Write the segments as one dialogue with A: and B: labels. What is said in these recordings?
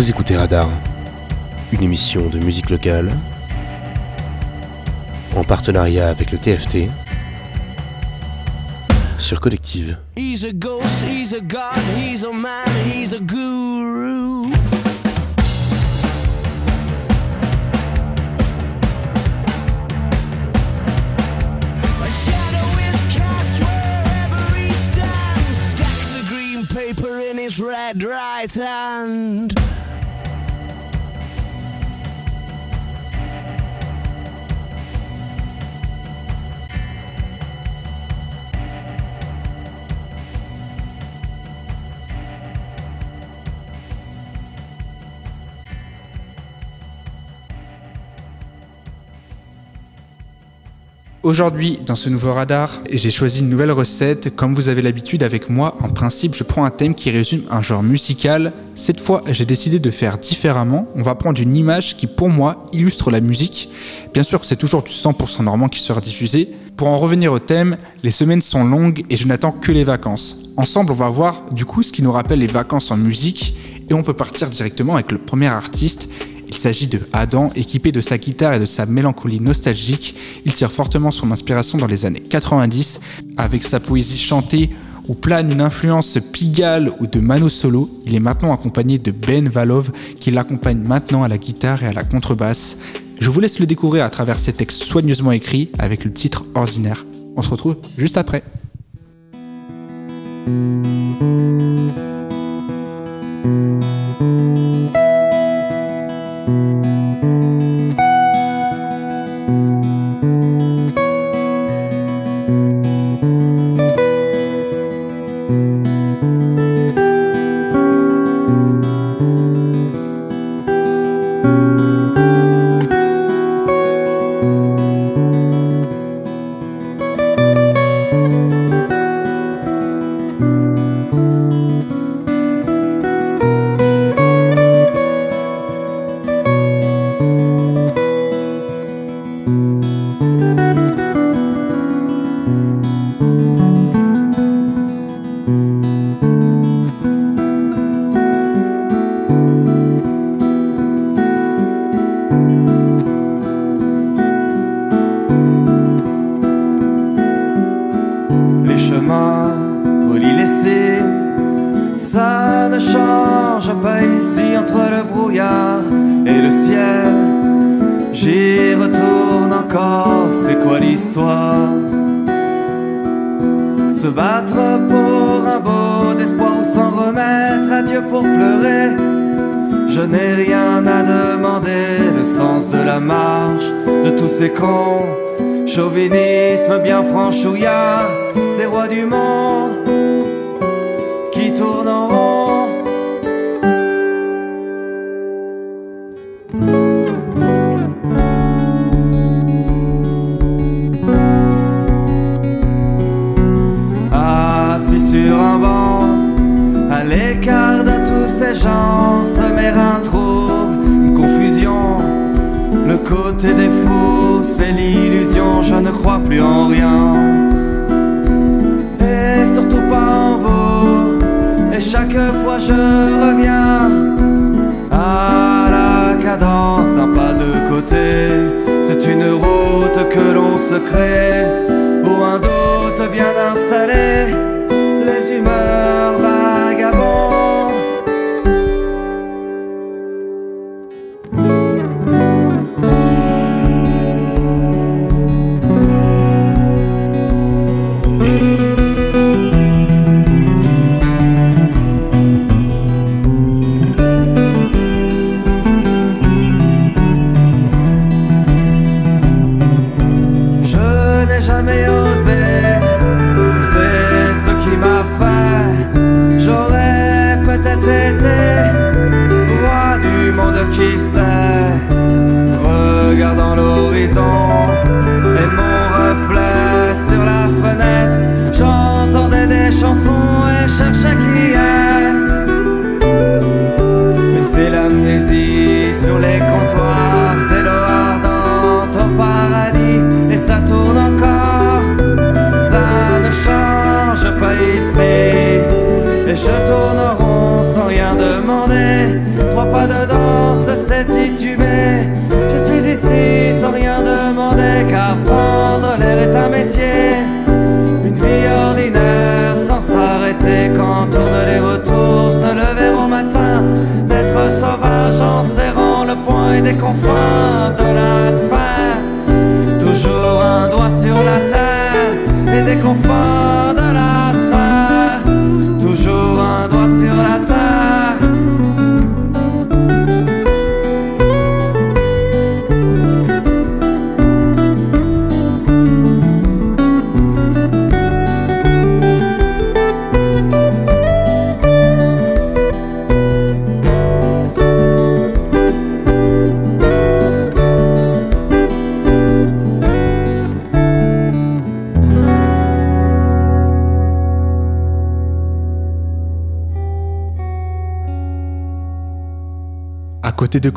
A: Vous écoutez Radar, une émission de musique locale en partenariat avec le TFT sur Collective.
B: He's a ghost, he's a god, he's a man, he's a guru. Paper in his red right hand.
C: Aujourd'hui, dans ce nouveau radar, j'ai choisi une nouvelle recette. Comme vous avez l'habitude avec moi, en principe, je prends un thème qui résume un genre musical. Cette fois, j'ai décidé de faire différemment. On va prendre une image qui, pour moi, illustre la musique. Bien sûr, c'est toujours du 100% normand qui sera diffusé. Pour en revenir au thème, les semaines sont longues et je n'attends que les vacances. Ensemble, on va voir du coup ce qui nous rappelle les vacances en musique et on peut partir directement avec le premier artiste. Il s'agit de Adam, équipé de sa guitare et de sa mélancolie nostalgique. Il tire fortement son inspiration dans les années 90, avec sa poésie chantée où plane une influence pigale ou de Mano Solo. Il est maintenant accompagné de Ben Valov qui l'accompagne maintenant à la guitare et à la contrebasse. Je vous laisse le découvrir à travers ces textes soigneusement écrits avec le titre Ordinaire. On se retrouve juste après.
D: Bien franchouillard, ces rois du monde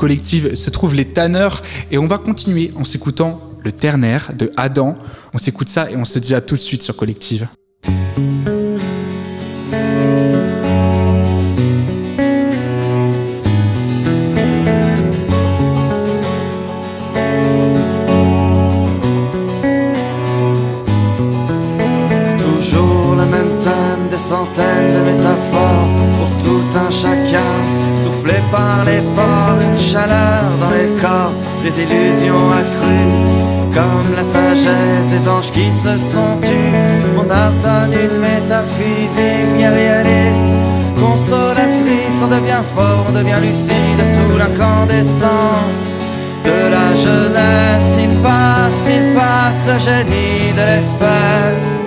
E: Collective se trouvent les Tanneurs et on va continuer en s'écoutant le ternaire de Adam. On s'écoute ça et on se dit à tout de suite sur Collective.
D: Des illusions accrues. Comme la sagesse des anges qui se sont tus. On ordonne une métaphysique bien réaliste, consolatrice. On devient fort, on devient lucide sous l'incandescence de la jeunesse. Il passe, il passe le génie de l'espèce.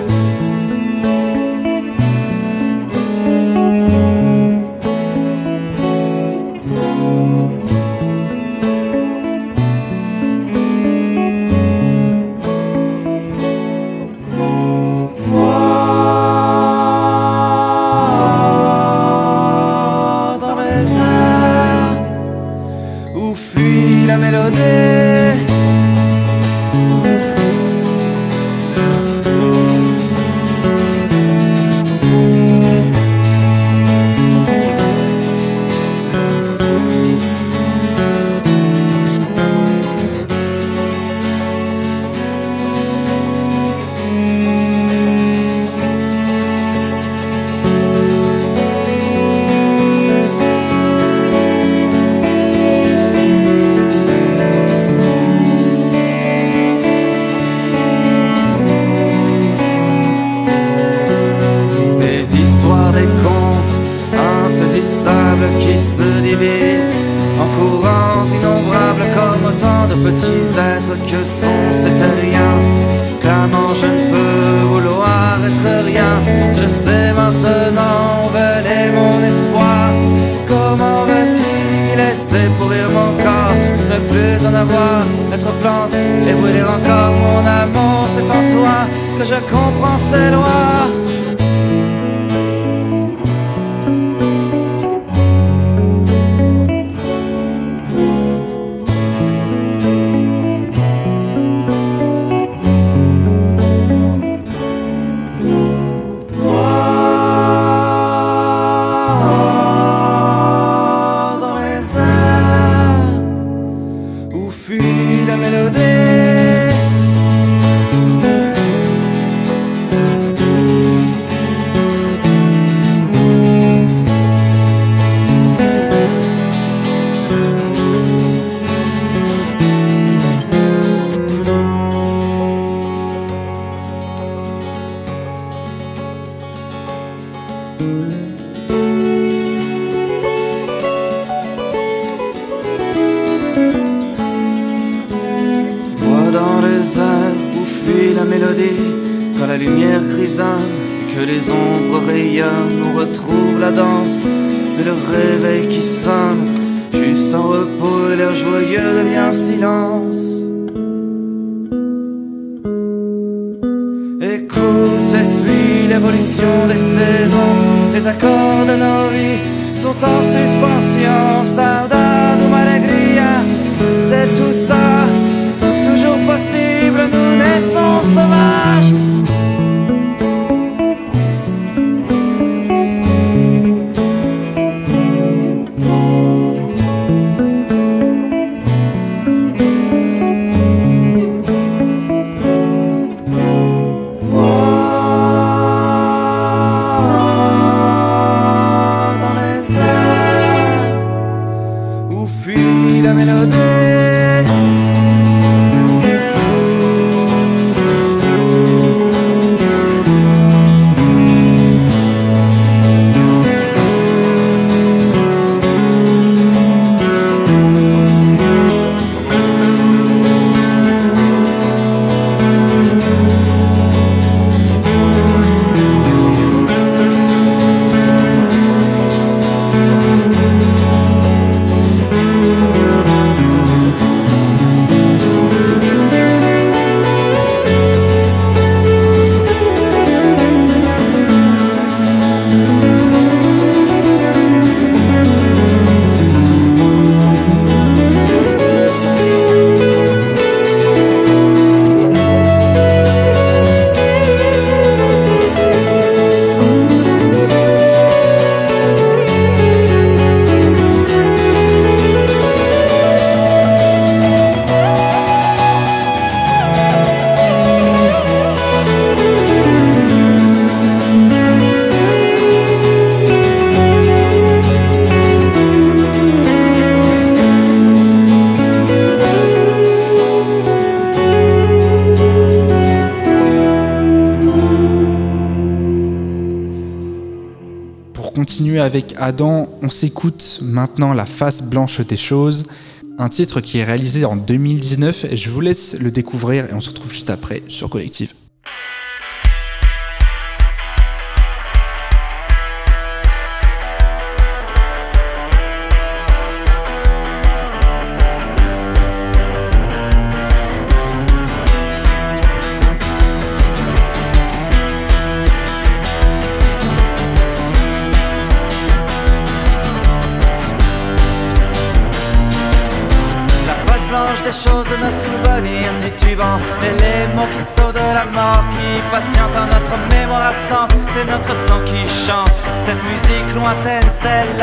D: Comprends ces lois. Mélodie, quand la lumière grisonne et que les ombres rayonnent, on retrouve la danse. C'est le réveil qui sonne, juste en repos, et l'air joyeux devient silence. Écoute et suis l'évolution des saisons, les accords de nos vies sont en suspension.
E: Adam, on s'écoute maintenant La face blanche des choses, un titre qui est réalisé en 2019 et je vous laisse le découvrir et on se retrouve juste après sur Collective.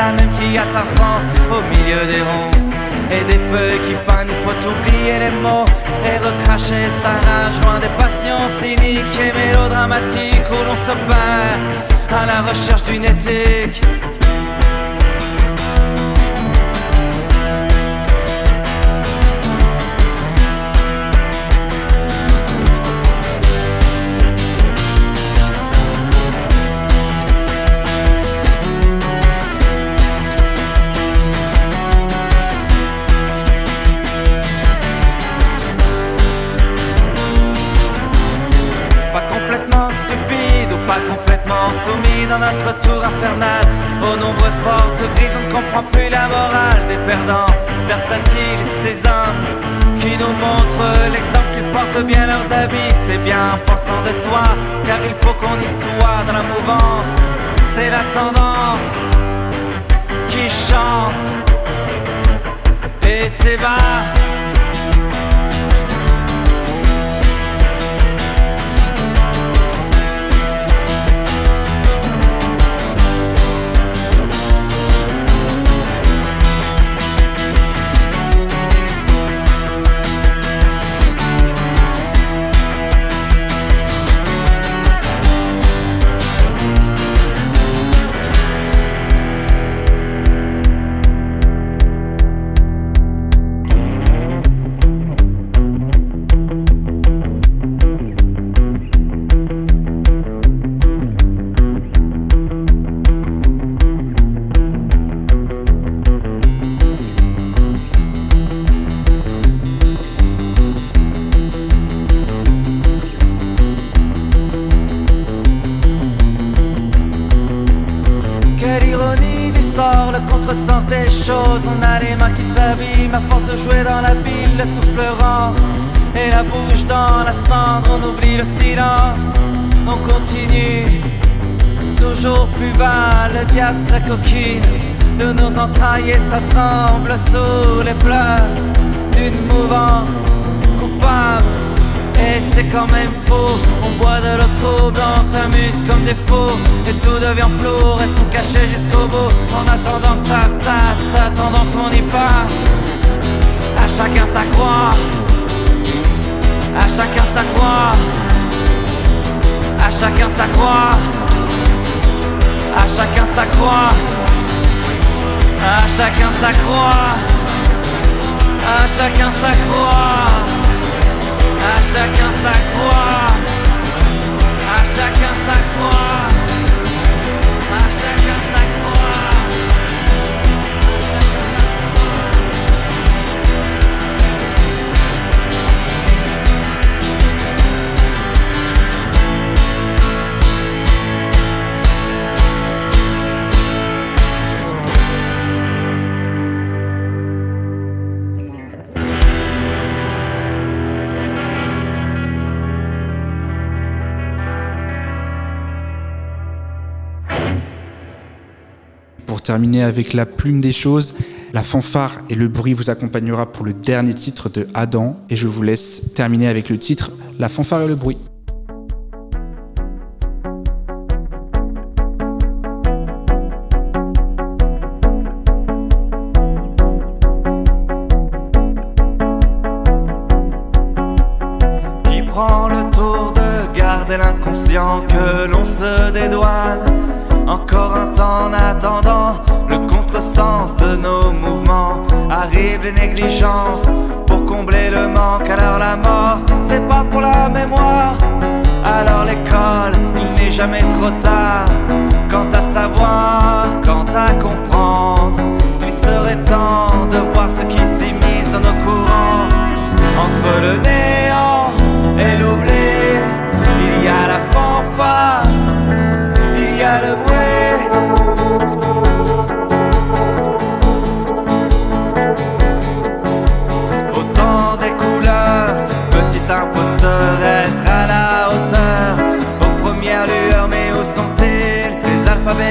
D: Celle-là même qui a un sens Au milieu des ronces et des feuilles qui fanent, il faut oublier les mots Et recracher sa rage. Loin des passions cyniques et mélodramatiques Où l'on se perd à la recherche d'une éthique dans notre tour infernal Aux nombreuses portes grises, on ne comprend plus la morale des perdants Versatiles, ces hommes qui nous montrent l'exemple qu'ils portent bien leurs habits. C'est bien pensant de soi, car il faut qu'on y soit dans la mouvance. C'est la tendance qui chante et s'ébat jouer dans la bile, le souffle rance et la bouche dans la cendre. On oublie le silence, on continue toujours plus bas. Le diable sa coquine de nos entrailles et ça tremble sous les pleurs d'une mouvance coupable. Et c'est quand même faux, on boit de l'eau trouble, on s'amuse comme des faux Et tout devient flou, restons cachés jusqu'au bout En attendant que ça se tasse, attendant qu'on y passe chacun sa croix. À chacun sa croix. À chacun sa croix. À chacun sa croix. À chacun sa croix. À chacun sa croix, à chacun sa croix, à chacun sa croix,
C: terminer avec la plume des choses, la fanfare et le bruit vous accompagnera pour le dernier titre de Adam et je vous laisse terminer avec le titre La fanfare et le bruit.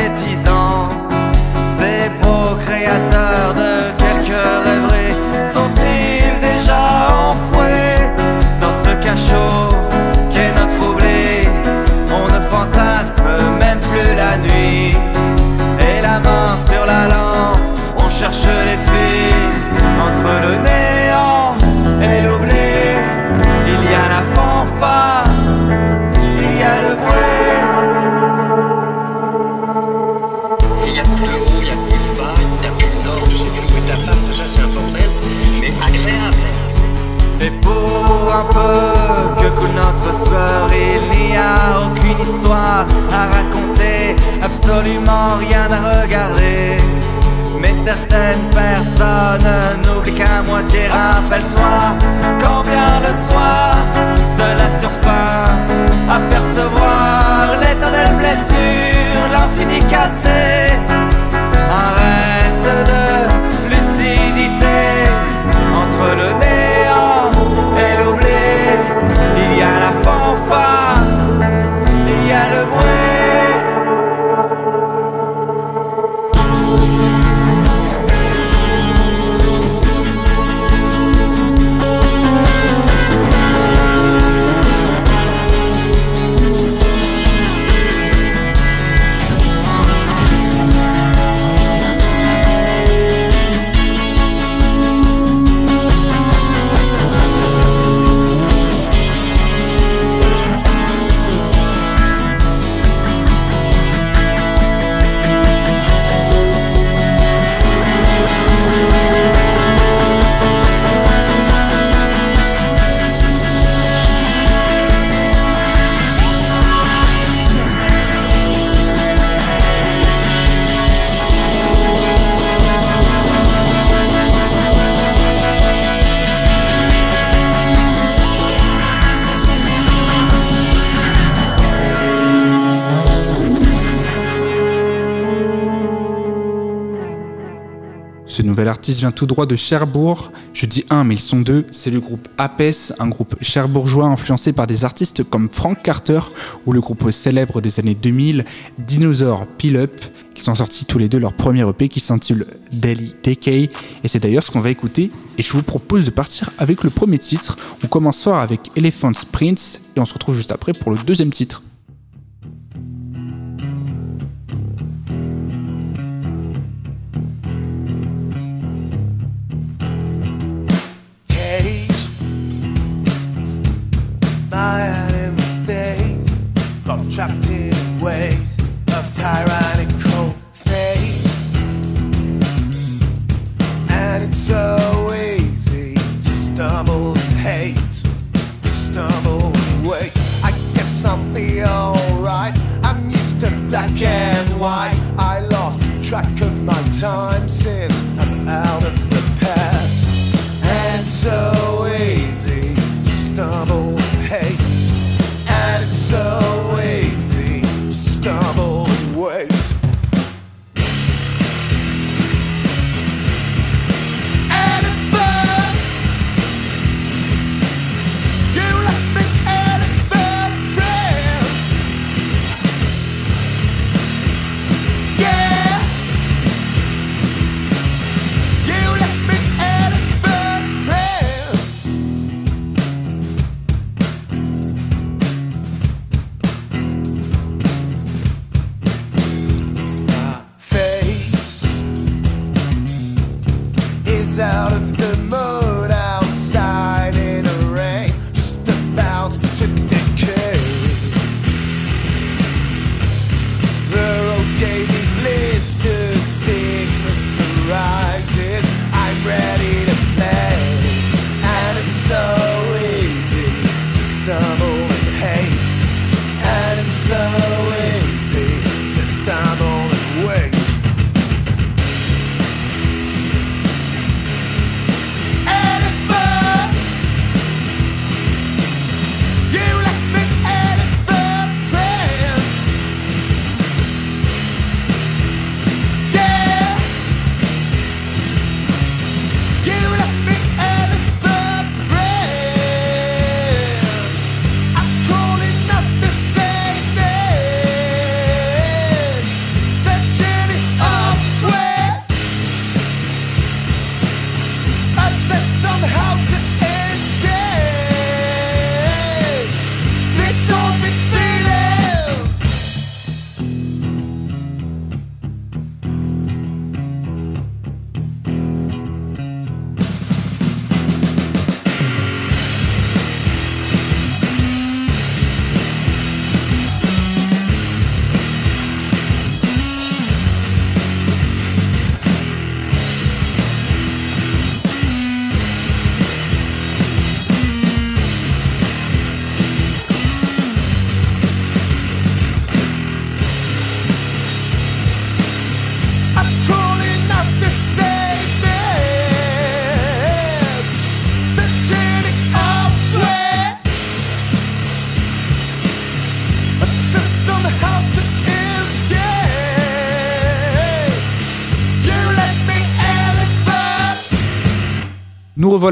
D: Ces alphabétisants? Ces procréateurs de quelques rêveries sont-ils déjà enfouis dans ce cachot qu'est notre oubli? On ne fantasme même plus la nuit et la main sur la lampe, on cherche les fils entre le histoire à raconter, absolument rien à regarder. Mais certaines personnes n'oublient qu'à moitié. Rappelle-toi quand vient le soir de la surface, apercevoir l'éternelle blessure, l'infini cassé,
C: tout droit de Cherbourg. Je dis un, mais ils sont deux. C'est le groupe Apes, un groupe cherbourgeois influencé par des artistes comme Frank Carter ou le groupe célèbre des années 2000, Dinosaur Peel Up. Ils ont sorti tous les deux leur premier EP qui s'intitule Daily Decay. Et c'est d'ailleurs ce qu'on va écouter. Et je vous propose de partir avec le premier titre. On commence fort avec Elephant Prince et on se retrouve juste après pour le deuxième titre.
B: hate to stumble away. I guess I'll be alright. I'm used to
E: black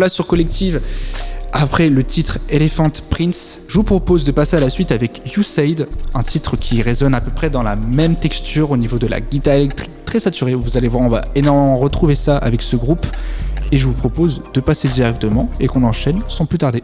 E: sur Collective. Après le titre Elephant Prince, je vous propose de passer à la suite avec You Said, un titre qui résonne à peu près dans la même texture au niveau de la guitare électrique très saturée. Vous allez voir, on va énormément retrouver ça avec ce groupe. Et je vous propose de passer directement et qu'on enchaîne sans plus tarder.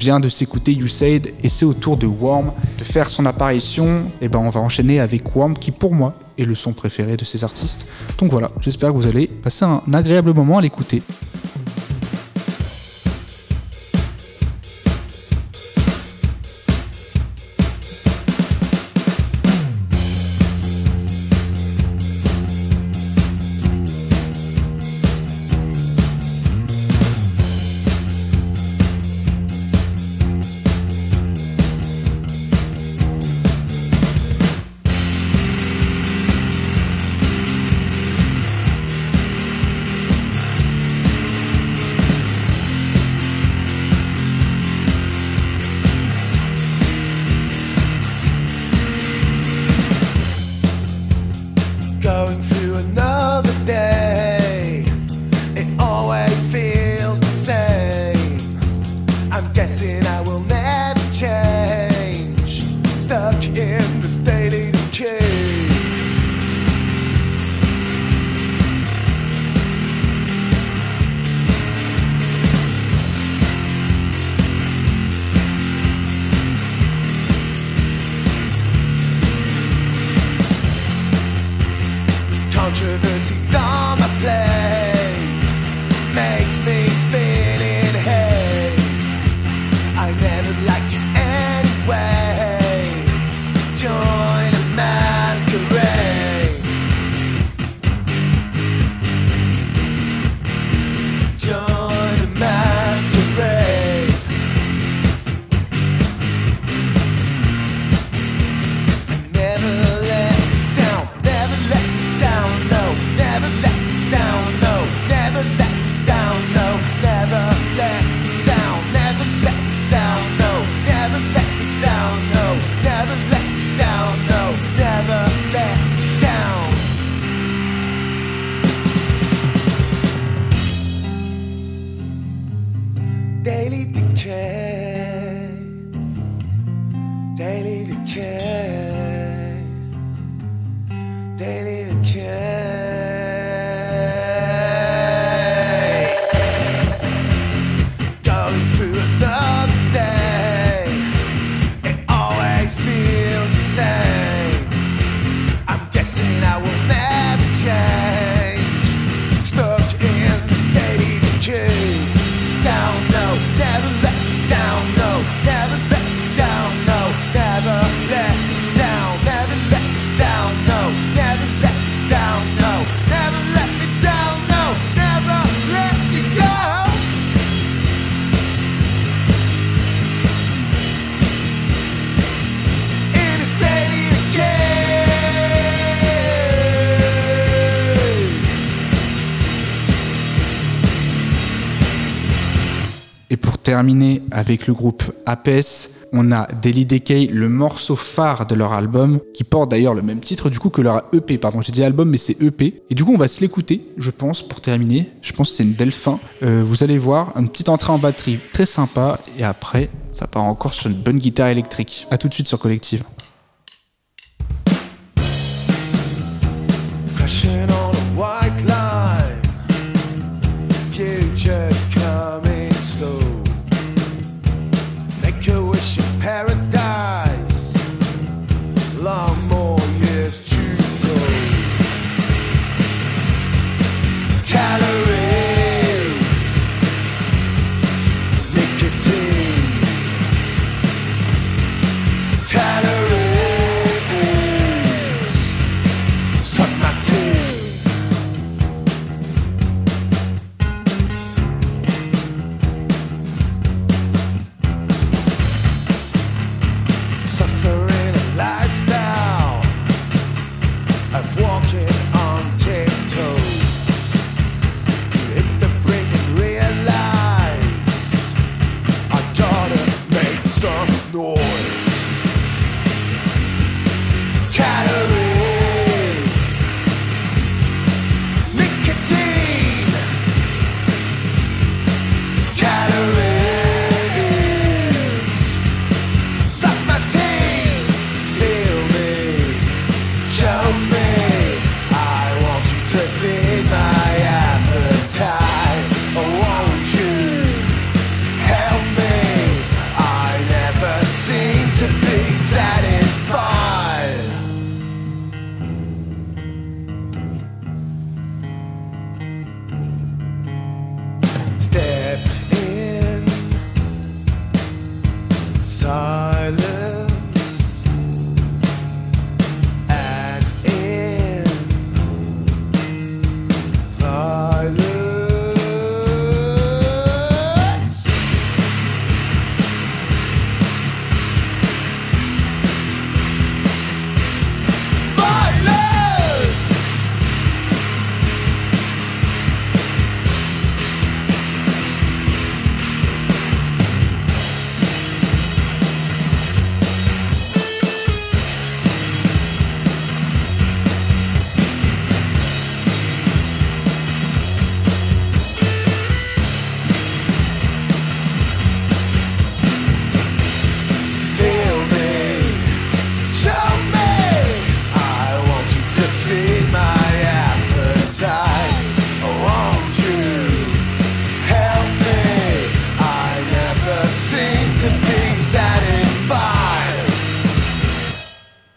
E: Vient de s'écouter You et c'est au tour de Worm de faire son apparition. Et ben on va enchaîner avec Worm qui pour moi est le son préféré de ces artistes. Donc voilà, j'espère que vous allez passer un agréable moment à l'écouter. Terminer avec le groupe Apes, on a Daily Decay, le morceau phare de leur album, qui porte d'ailleurs le même titre du coup que leur EP, pardon, j'ai dit album mais c'est EP. Et du coup on va se l'écouter, je pense, pour terminer. Je pense que c'est une belle fin. Euh, vous allez voir, une petite entrée en batterie très sympa, et après ça part encore sur une bonne guitare électrique. A tout de suite sur Collective.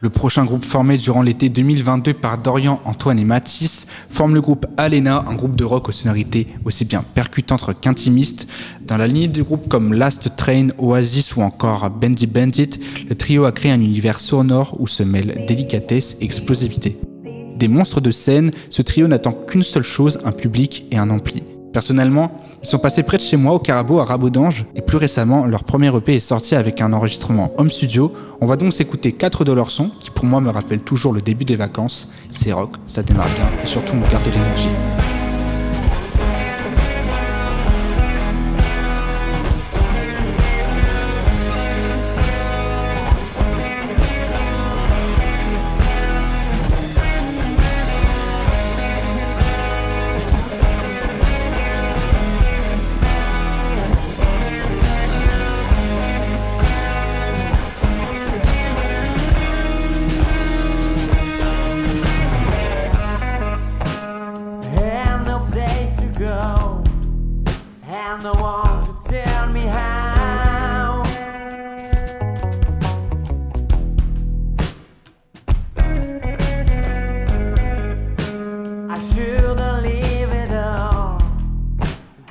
C: Le prochain groupe formé durant l'été 2022 par Dorian, Antoine et Matisse forme le groupe Alena, un groupe de rock aux sonorités aussi bien percutantes qu'intimistes. Dans la ligne du groupe comme Last Train, Oasis ou encore Bendy Bandit, le trio a créé un univers sonore où se mêlent délicatesse et explosivité. Des monstres de scène, ce trio n'attend qu'une seule chose, un public et un ampli. Personnellement, ils sont passés près de chez moi au Carabo à Rabodange et plus récemment, leur premier EP est sorti avec un enregistrement home studio. On va donc s'écouter 4 de leurs sons qui pour moi me rappellent toujours le début des vacances. C'est rock, ça démarre bien et surtout on garde de l'énergie.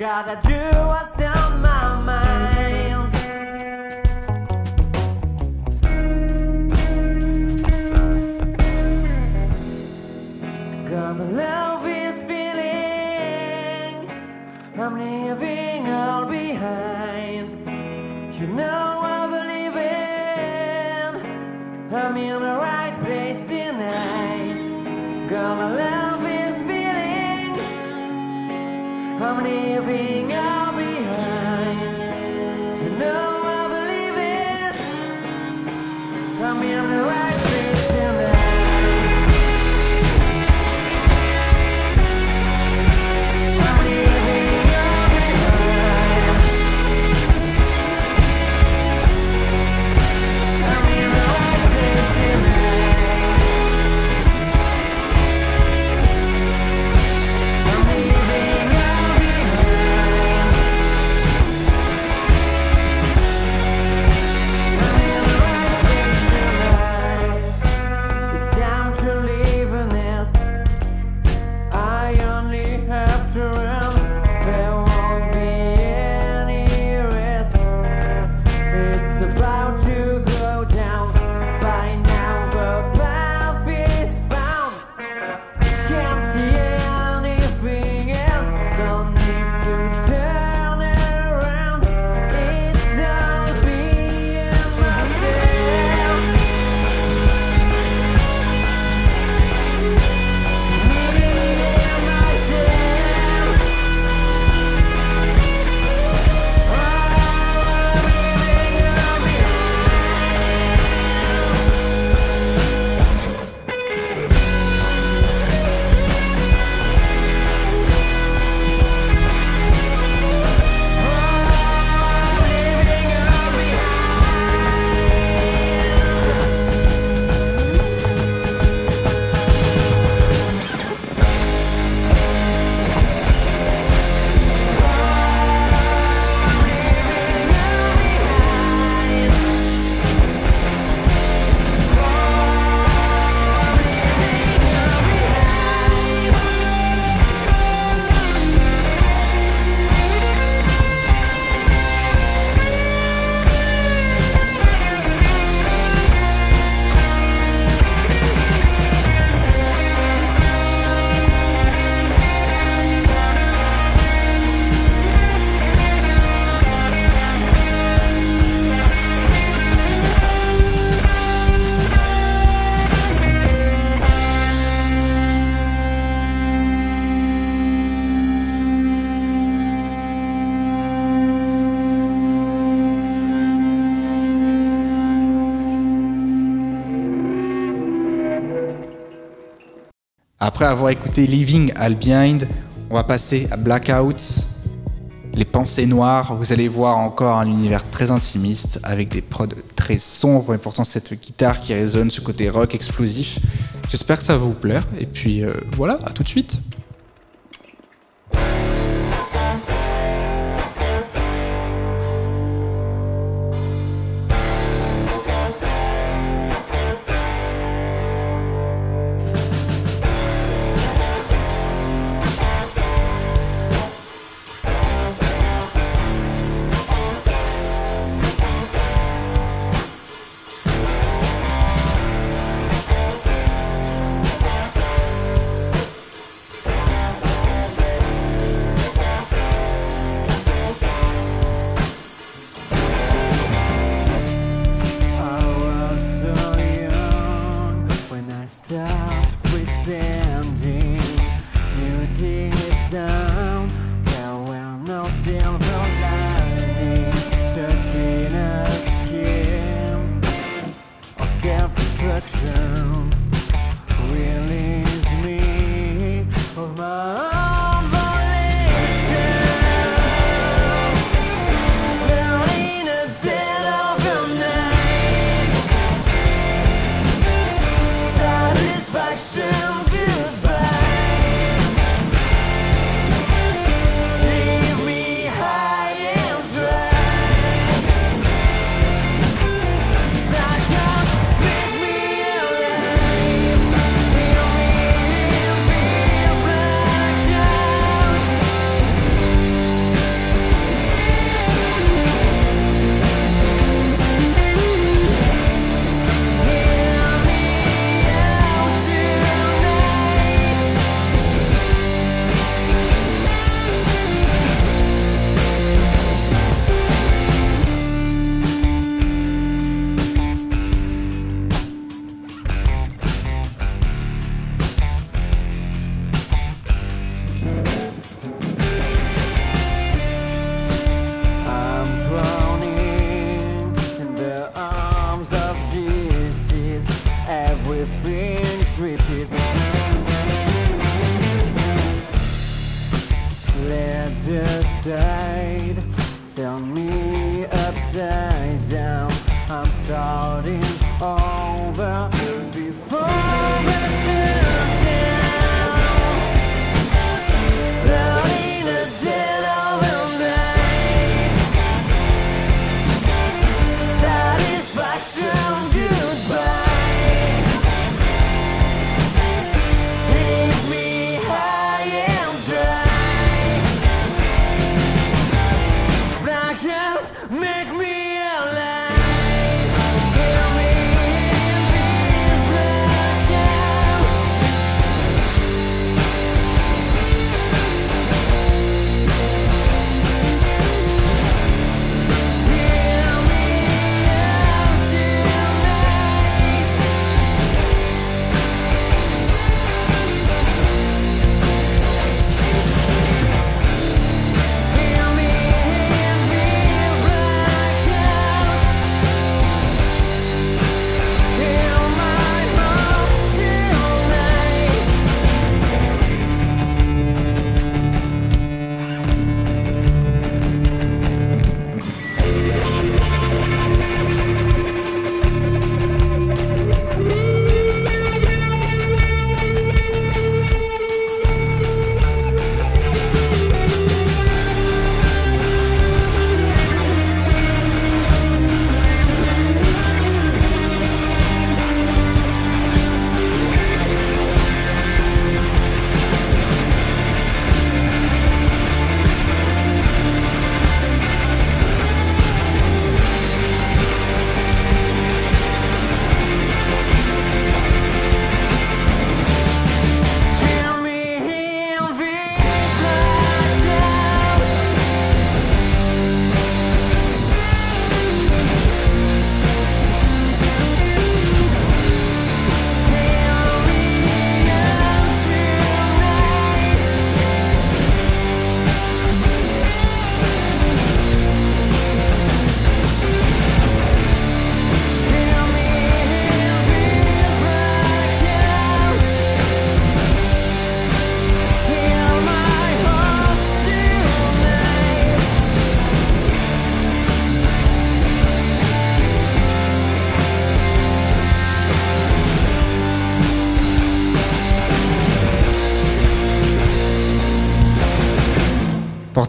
F: Gotta do what's on Every.
C: Après avoir écouté Living All Behind, on va passer à Blackouts. Les pensées noires, vous allez voir encore un univers très intimiste avec des prods très sombres et pourtant cette guitare qui résonne, ce côté rock explosif. J'espère que ça va vous plaire et puis euh, voilà, à tout de suite.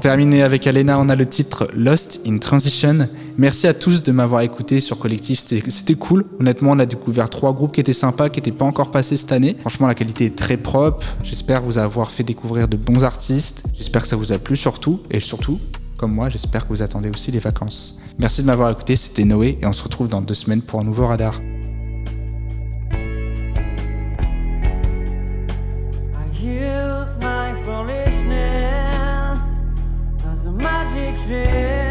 C: Terminer avec Alena, on a le titre Lost in Transition. Merci à tous de m'avoir écouté sur Collectif, c'était c'était cool. Honnêtement, on a découvert trois groupes qui étaient sympas, qui n'étaient pas encore passés cette année. Franchement, la qualité est très propre. J'espère vous avoir fait découvrir de bons artistes. J'espère que ça vous a plu surtout. Et surtout, comme moi, j'espère que vous attendez aussi les vacances. Merci de m'avoir écouté, c'était Noé et on se retrouve dans deux semaines pour un nouveau radar.
F: sin.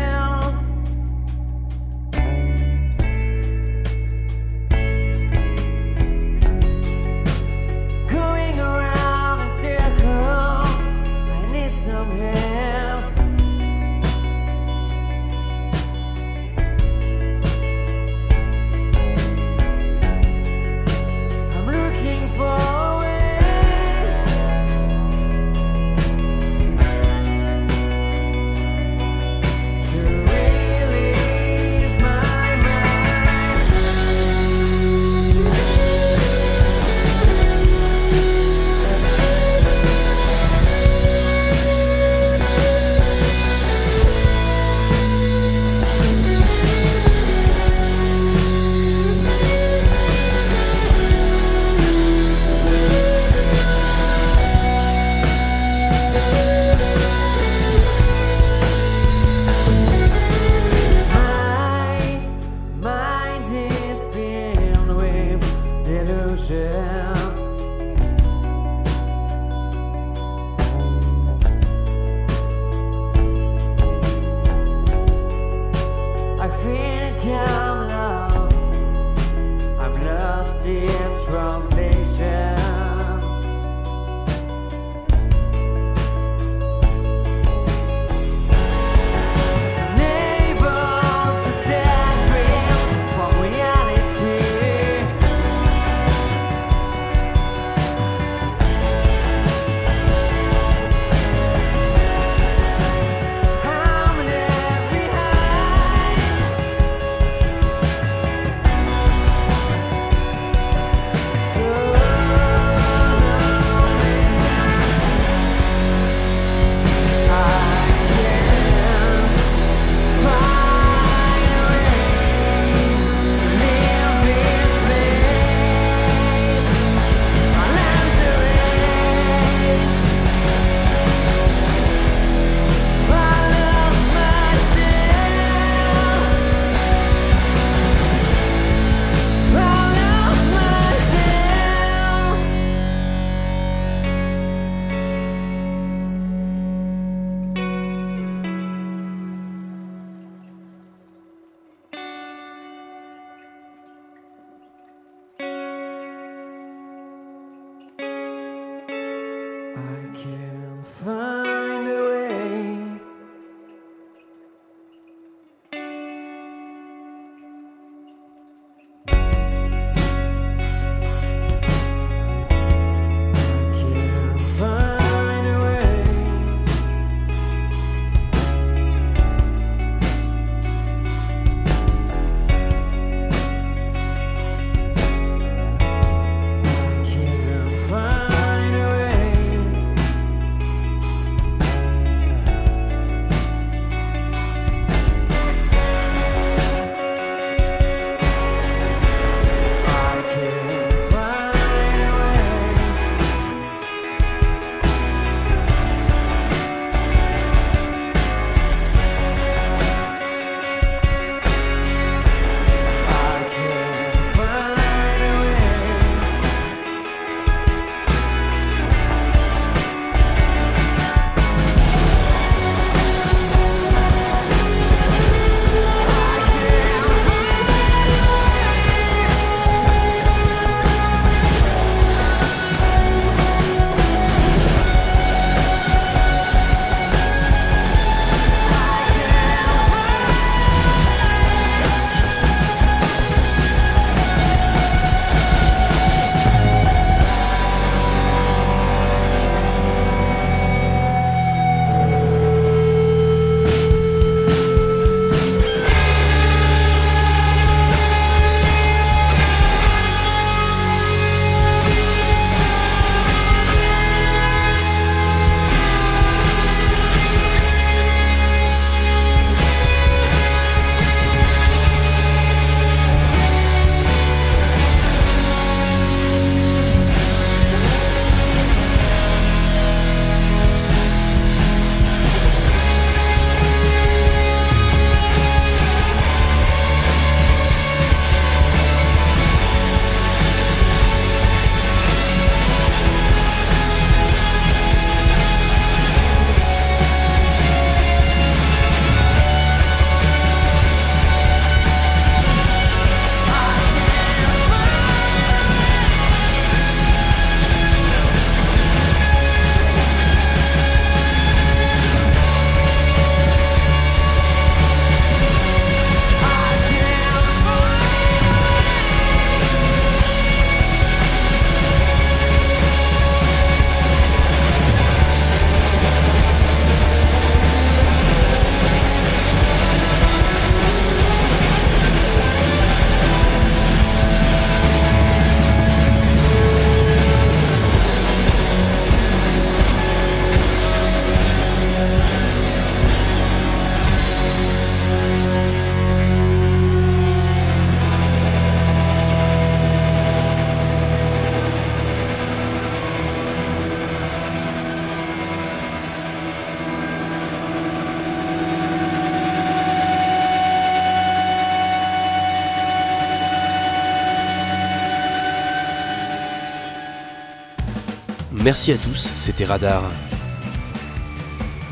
A: Merci à tous, c'était Radar.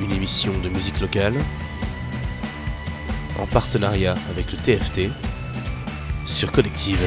A: Une émission de musique locale en partenariat avec le TFT sur Collective.